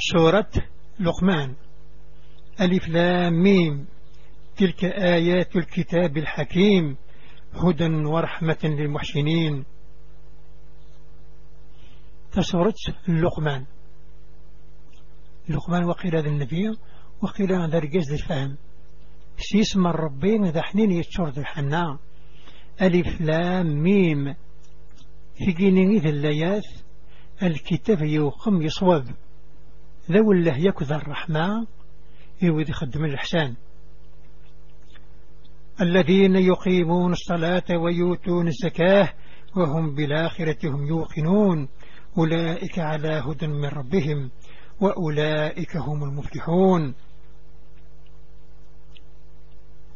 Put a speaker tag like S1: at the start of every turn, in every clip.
S1: سورة لقمان. ألف لام ميم. تلك آيات الكتاب الحكيم. هدى ورحمة للمحسنين. تسورة لقمان. لقمان وقيل هذا النبي وقيل هذا رجاز الفهم. سيسم الربين ذا حنين يتشرد الحناء ألف لام ميم. في جيني ذا الكتاب يوقم يصوب. ذو الله يكذى الرحمة يود يخدم الإحسان الذين يقيمون الصلاة ويؤتون الزكاة وهم بالآخرة هم يوقنون. أولئك على هدى من ربهم وأولئك هم المفلحون.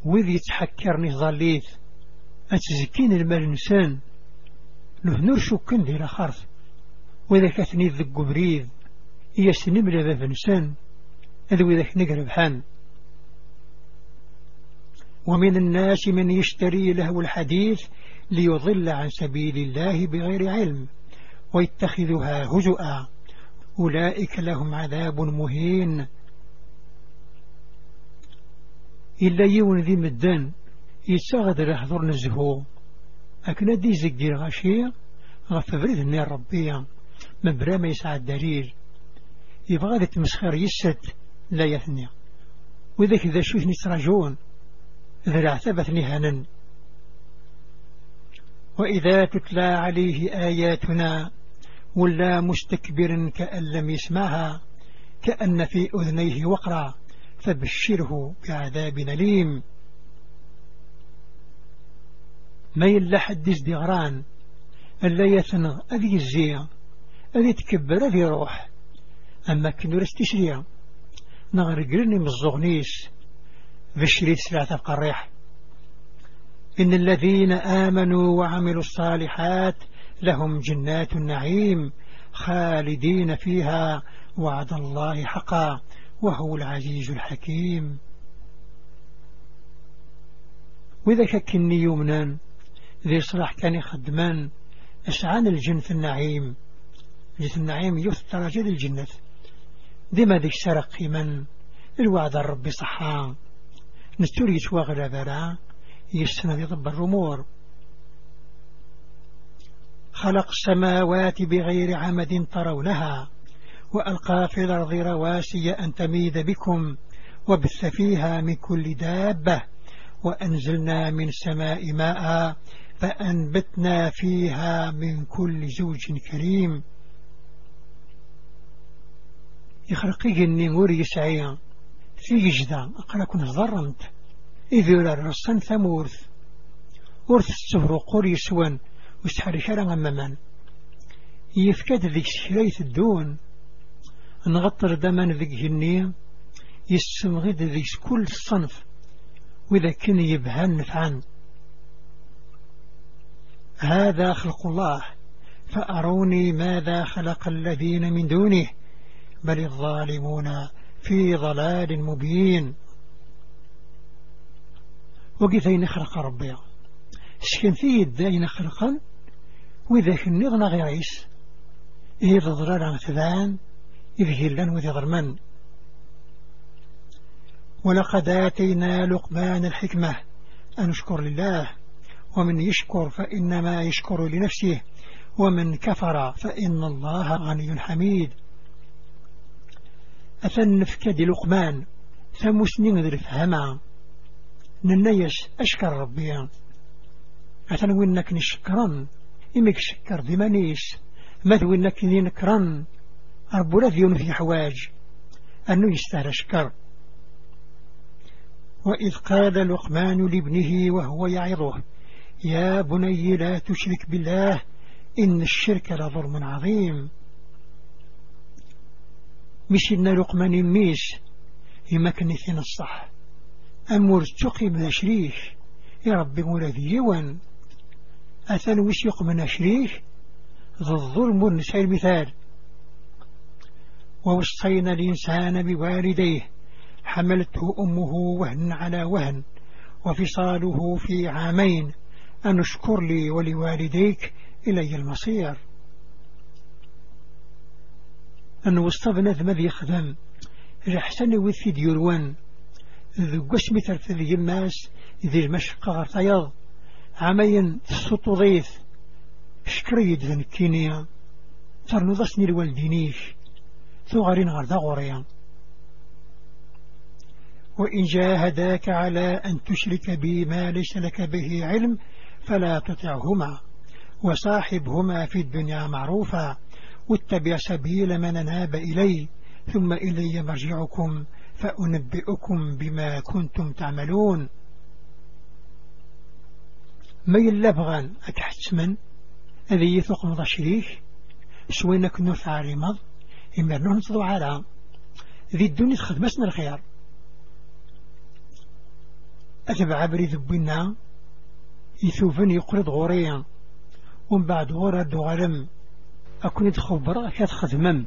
S1: وذ يتحكرني ظليت أتزكين المال نسان. له نور شكن دي لخرث وإذا كثني ذق بريد يسنم لذا فنسان أذو إذا نقرب حان. ومن الناس من يشتري له الحديث ليضل عن سبيل الله بغير علم ويتخذها هزؤا. أولئك لهم عذاب مهين. إلا يون ذي مدان. يتساغد لحضر نزهو. أكنا دي زقدي الغشية غف بريد النار ربية مبرا ما يسعى الدليل. يبغى ذي تمسخر يست لا يثني. وذاك إذا شوثني تراجون ذا العتبة هنا وإذا تتلى عليه آياتنا ولا مستكبر كأن لم يسمعها كأن في أذنيه وقرا فبشره بعذاب أليم. ما يلا حدث دغران ألا يثنغ أذي الزيا أذي تكبر أذي روح. أما كنو رستشريا نغرقرني من الزغنيس بشريت سلعة القريح إن الذين آمنوا وعملوا الصالحات لهم جنات النعيم خالدين فيها وعد الله حقا وهو العزيز الحكيم. وإذا كني يومنا ذي صلاح كان يخدمان أسعان الجن في النعيم. جنة النعيم يثتر جد الجنة. ديما ذيك سرق من؟ الوعد الرب صحا. نستوري يتواغل برا يسنى يضب الرمور. خلق السماوات بغير عمد ترونها وألقى في الأرض رواسي أن تميد بكم وبث فيها من كل دابة وأنزلنا من السماء ماء فأنبتنا فيها من كل زوج كريم. يخرقيه النمور يسعي في جدا أقرأ كن ظرمت إذ يرى الرصن ثمورث ورث. السهر قري سوان وستحري شارع أمامان. يفكاد ذيك شريت الدون نغطر دمان ذيك جنية. يسمغد ذيك كل صنف وإذا كان يبهان نفعان. هذا خلق الله. فأروني ماذا خلق الذين من دونه. بل الظالمون في ضلال مبين. وقفين خلق ربي؟ سكن فيه الدين خلقا وإذا كنغنا غيريس إذا ضرر عن ثبان إذ هلان وذي ضرمان ولقد آتينا لقمان الحكمة أن اشكر لله ومن يشكر فإنما يشكر لنفسه ومن كفر فإن الله غني حميد. أثن فكد لقمان ثمسنين ذي فهما. ننيش أشكر ربي. أثن وإنك نشكرا إمك شكر بمانيش ماذا وإنك نكرا رب رذي في حواج. أنه يستهل شكر وإذ قال لقمان لابنه وهو يعظه يا بني لا تشرك بالله إن الشرك لظلم عظيم. مش إن لقمان ميش يمكنثين الصح. أمور تقي من شريك يا ربي ولدي يوان. أثن وش يقمن شريك ذو الظلم نسعي المثال. ووصينا الإنسان بوالديه. حملته أمه وهن على وهن. وفصاله في عامين. أن اشكر لي ولوالديك إلي المصير. أن وسطبنا ذا مذي خدم الحسن وثي ديوروان ذو قسمي ترتذي يماس ذي المشقة غرطيض عمين السطوضيث شكريد ذن الكينيا ترنضسني الوالدينيش ثغرين غردا غوريا. وإن جاهداك على أن تشرك بي ما ليس لك به علم فلا تطعهما وصاحبهما في الدنيا معروفا. واتبع سبيل من ناب إلي ثم إلي مرجعكم فأنبئكم بما كنتم تعملون. ما يلبغان أتحتمن هذه يثق مضى شريك سوينك نفع رمض إما ننصدو على ذي الدنيا خدمتنا الخيار. أتبع بريد بنا يثوفن يقرض غوريا. ومن بعد غورا دوغالم أكون تخبر كتخدمم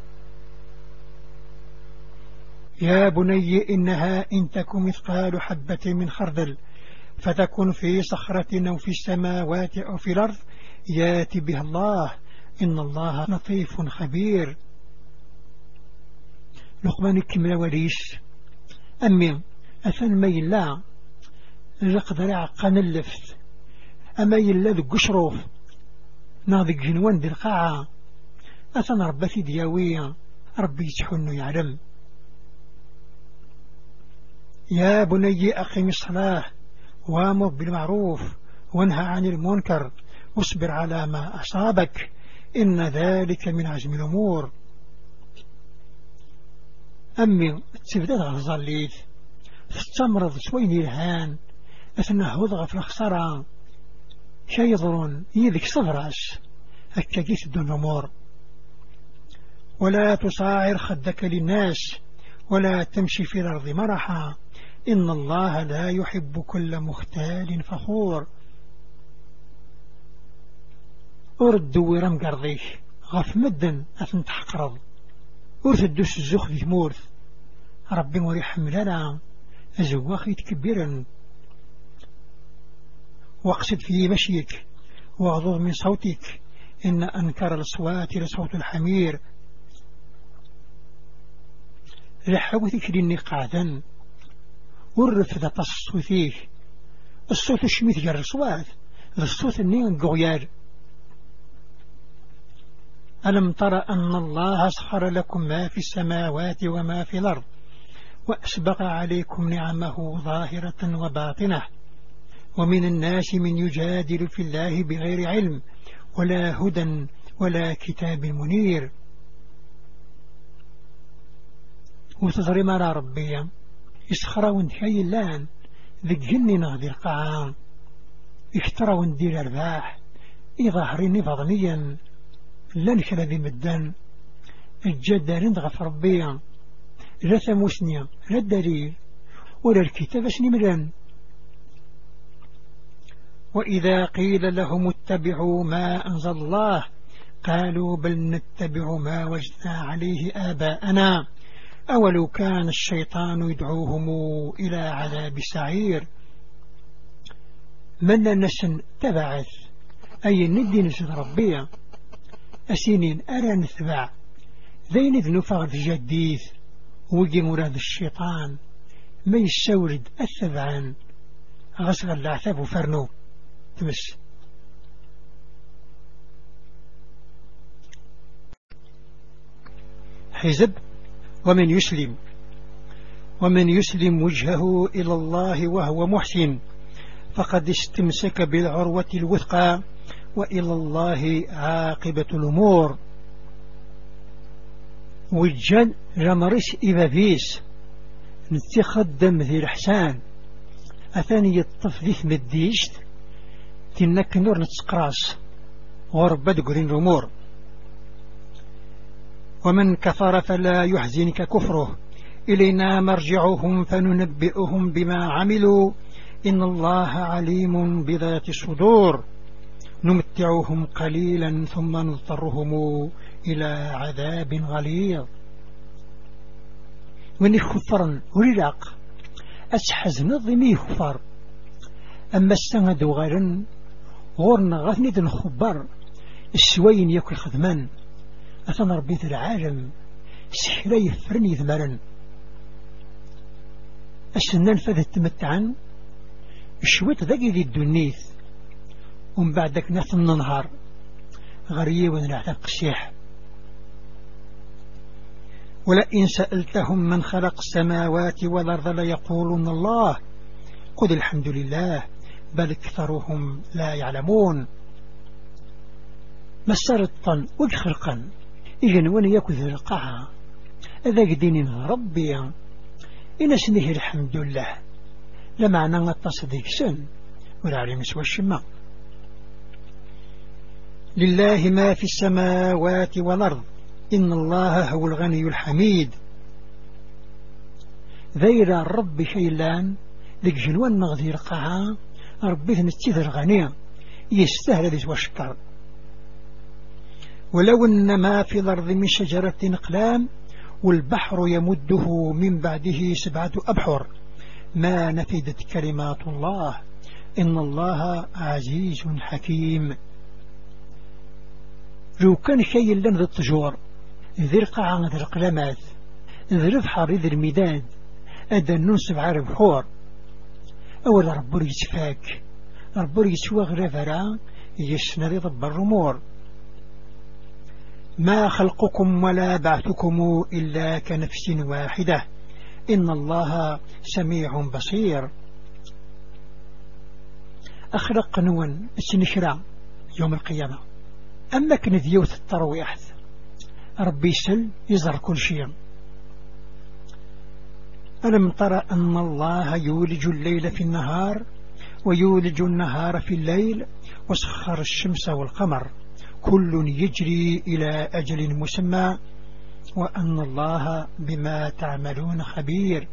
S1: يا بني إنها إن تكن مثقال حبة من خردل فتكن في صخرة أو في السماوات أو في الأرض ياتي بها الله. إن الله لطيف خبير. لقمان كمل وليس أمي أثن ما يلا لقدر عقان اللفت. أما يلا ذو قشروف. ناضي جنوان دي القاعة. أثن ربتي دياوية ربي يتحن يعلم يا بني أقم الصلاة وأمر بالمعروف وانهى عن المنكر واصبر على ما أصابك إن ذلك من عزم الأمور. أمي تبدأ غزال تستمرض شوين الهان أثناء وضغ في الخسارة. شيضر يذك صفراش هكا جيس الدون الأمور. ولا تصاعر خدك للناس ولا تمشي في الأرض مرحا. إن الله لا يحب كل مختال فخور. أرد ورم قرضيش غف مدن أثن تحقرض. ورث الدوس الزخ ذي مورث. ربي موري حملنا. أزواخي تكبيرا واقصد في مشيك. واغضض من صوتك. إن أنكر الأصوات لصوت الحمير. لحوتك لني قاعدا ورف ذا تصوتيه الصوت الشميث جر الصوات الصوت النين قغيار. ألم تر أن الله سخر لكم ما في السماوات وما في الأرض وأسبق عليكم نعمه ظاهرة وباطنة. ومن الناس من يجادل في الله بغير علم ولا هدى ولا كتاب منير. وتظرم على ربي. يسخرون حي اللان ذي جننا ذي القاعان اكترون دير الباح إظهرين فضليا. لن ذي مدان الجدارين غف ربيا لا ثموسنيا لا الدليل ولا الكتاب سنمران وإذا قيل لهم اتبعوا ما أنزل الله قالوا بل نتبع ما وجدنا عليه آباءنا. أولو كان الشيطان يدعوهم إلى عذاب سعير. من نسن تبعث. أي ندي نسد ربيا أسينين أرى نتبع. ذين ذنفغ جديث. وجي مراد الشيطان. ما يستورد الثبعان غسغ العثاب فرنو تمس. حزب. ومن يسلم ومن يسلم وجهه إلى الله وهو محسن فقد استمسك بالعروة الوثقى وإلى الله عاقبة الأمور. وجن جمرس إبابيس نتخدم ذي الحسان أثاني ذي مديشت تنك نور نتسقراس وربا دقرين الأمور ومن كفر فلا يحزنك كفره. إلينا مرجعهم فننبئهم بما عملوا. إن الله عليم بذات الصدور. نمتعهم قليلا ثم نضطرهم إلى عذاب غليظ. وين يخفرن ورلاق أسحز نظمي خفر أما السند غيرن غورنا غثني الخبر السوين يكل خدمان أثنى ربيت العالم. سحرا يفرني ذمرا السنان فذ التمتعا شويت ذاقي ذي الدنيث. ومن بعدك ناس النهار غريب ونعتق قسيح ولئن سألتهم من خلق السماوات والأرض ليقولون الله. قل الحمد لله بل أكثرهم لا يعلمون. مسرطا وجخرقا إذن ون يكذ القاعة ذاك دين ربي. إن سنه الحمد لله. لمعنى التصديق سن والعلم سوى الشماء لله ما في السماوات والأرض. إن الله هو الغني الحميد. ذير الرب شيلان ذيك جنوان مغذير قاعة ربي ثنتيذر غنية يستهل ذي وشكر ولو أن ما في الأرض من شجرة أقلام والبحر يمده من بعده سبعة أبحر. ما نفدت كلمات الله. إن الله عزيز حكيم. لو كان شيء لن ذي الطجور. ذي القاعة ذي القلمات. ذي البحر ذي المداد. أدى ننسب عرب حور أول رب يتفاك رب يتوى غرفرا. يسنى ذي ضب الرمور ما خلقكم ولا بعثكم إلا كنفس واحدة. إن الله سميع بصير. أخلق نون السنشرا يوم القيامة. أما كنذيوث الترويح ربي سل يزر كل شيء. ألم ترى أن الله يولج الليل في النهار ويولج النهار في الليل وسخر الشمس والقمر. كل يجري إلى أجل مسمى وأن الله بما تعملون خبير.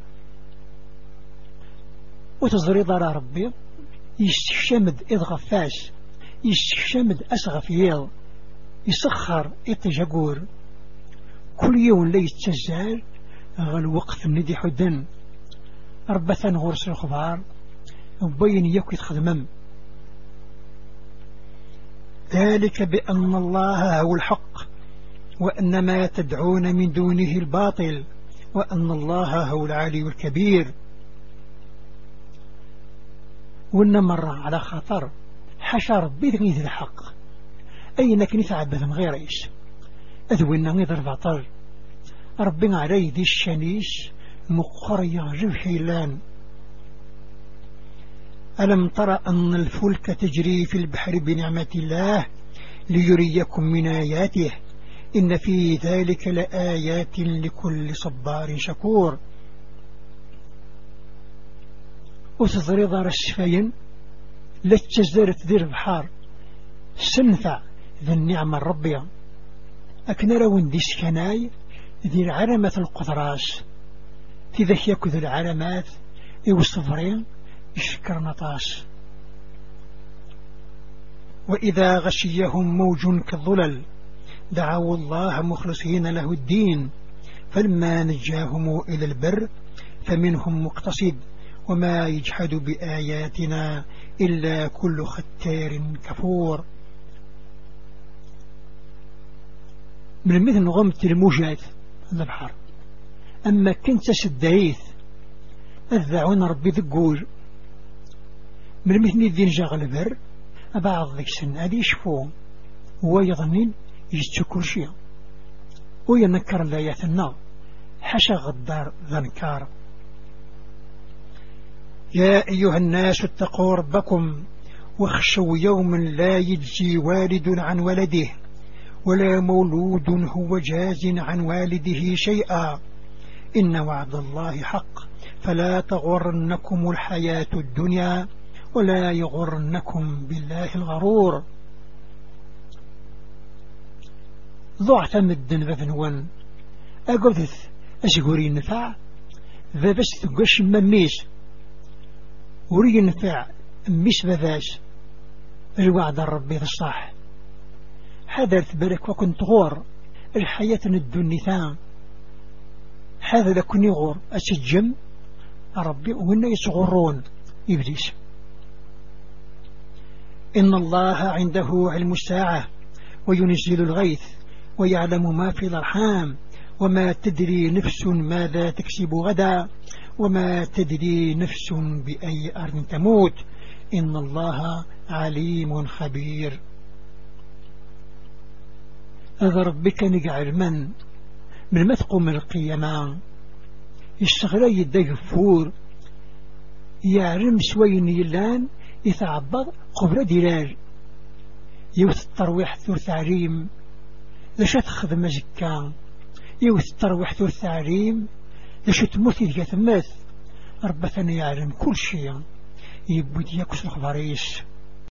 S1: وتزريض على ربي يستشمد إذ غفاش يستشمد أسغف ييل يسخر إتجاقور كل يوم لا يتسجل غل وقت ندي حدن. ربثا غرس الخبار وبين يكو يتخدمم ذلك بأن الله هو الحق وأن ما تدعون من دونه الباطل وأن الله هو العلي الكبير. وأن مرة على خطر حشر بذنه الحق. أي نك نتعبد من غير إيش؟ أذونا نظر باطل ربنا علي ذي الشنيش مقرية جبحيلان ألم ترى أن الفلك تجري في البحر بنعمة الله ليريكم من آياته؟ إن في ذلك لآيات لكل صبار شكور. وتضريض رشفين لتجزر تدير البحار سنفع ذا النعمة الربية أكن رون ديس كناي ذي العلمة القدراس تذا يكذ العلمات يوصفرين يشكر نطاس وإذا غشيهم موج كالظلل دعوا الله مخلصين له الدين فلما نجاهم إلى البر فمنهم مقتصد وما يجحد بآياتنا إلا كل ختار كفور. من مثل غمت الموجات البحر. أما كنت سدايث أذعون ربي ذقور من مثل الدين جاغ البر بعض ذيك سن هذه يشفو. هو يظنين يجتو كل شيء وينكر الآيات النار حشا غدار ذنكار. يا أيها الناس اتقوا ربكم واخشوا يوما لا يجزي والد عن ولده ولا مولود هو جاز عن والده شيئا. إن وعد الله حق. فلا تغرنكم الحياة الدنيا. ولا يغرنكم بالله الغرور. ضعت مدن ذنوان أقذث أشقوري نفع ذا بس تقش مميس وري نفع ميس بذاش. الوعد الربي الصح. حذرت برك وكنت غور الحياة الدنيا هذا لكني غور. أسجم ربي وإن يصغرون إبليس. إن الله عنده علم الساعة وينزل الغيث ويعلم ما في الأرحام وما تدري نفس ماذا تكسب غدا وما تدري نفس بأي أرض تموت. إن الله عليم خبير. أغرب بك نقعر من من ما تقوم القيامة. يشتغل يدي فور. يعلم سوين يلان؟ يتعبض قبل دلال يوث الترويح ثور تعليم لش تخدم زكا يوث الترويح ثور تعليم لش تموت يدك ثمث ربثني يعلم كل شيء. يبود يكس الخبريش.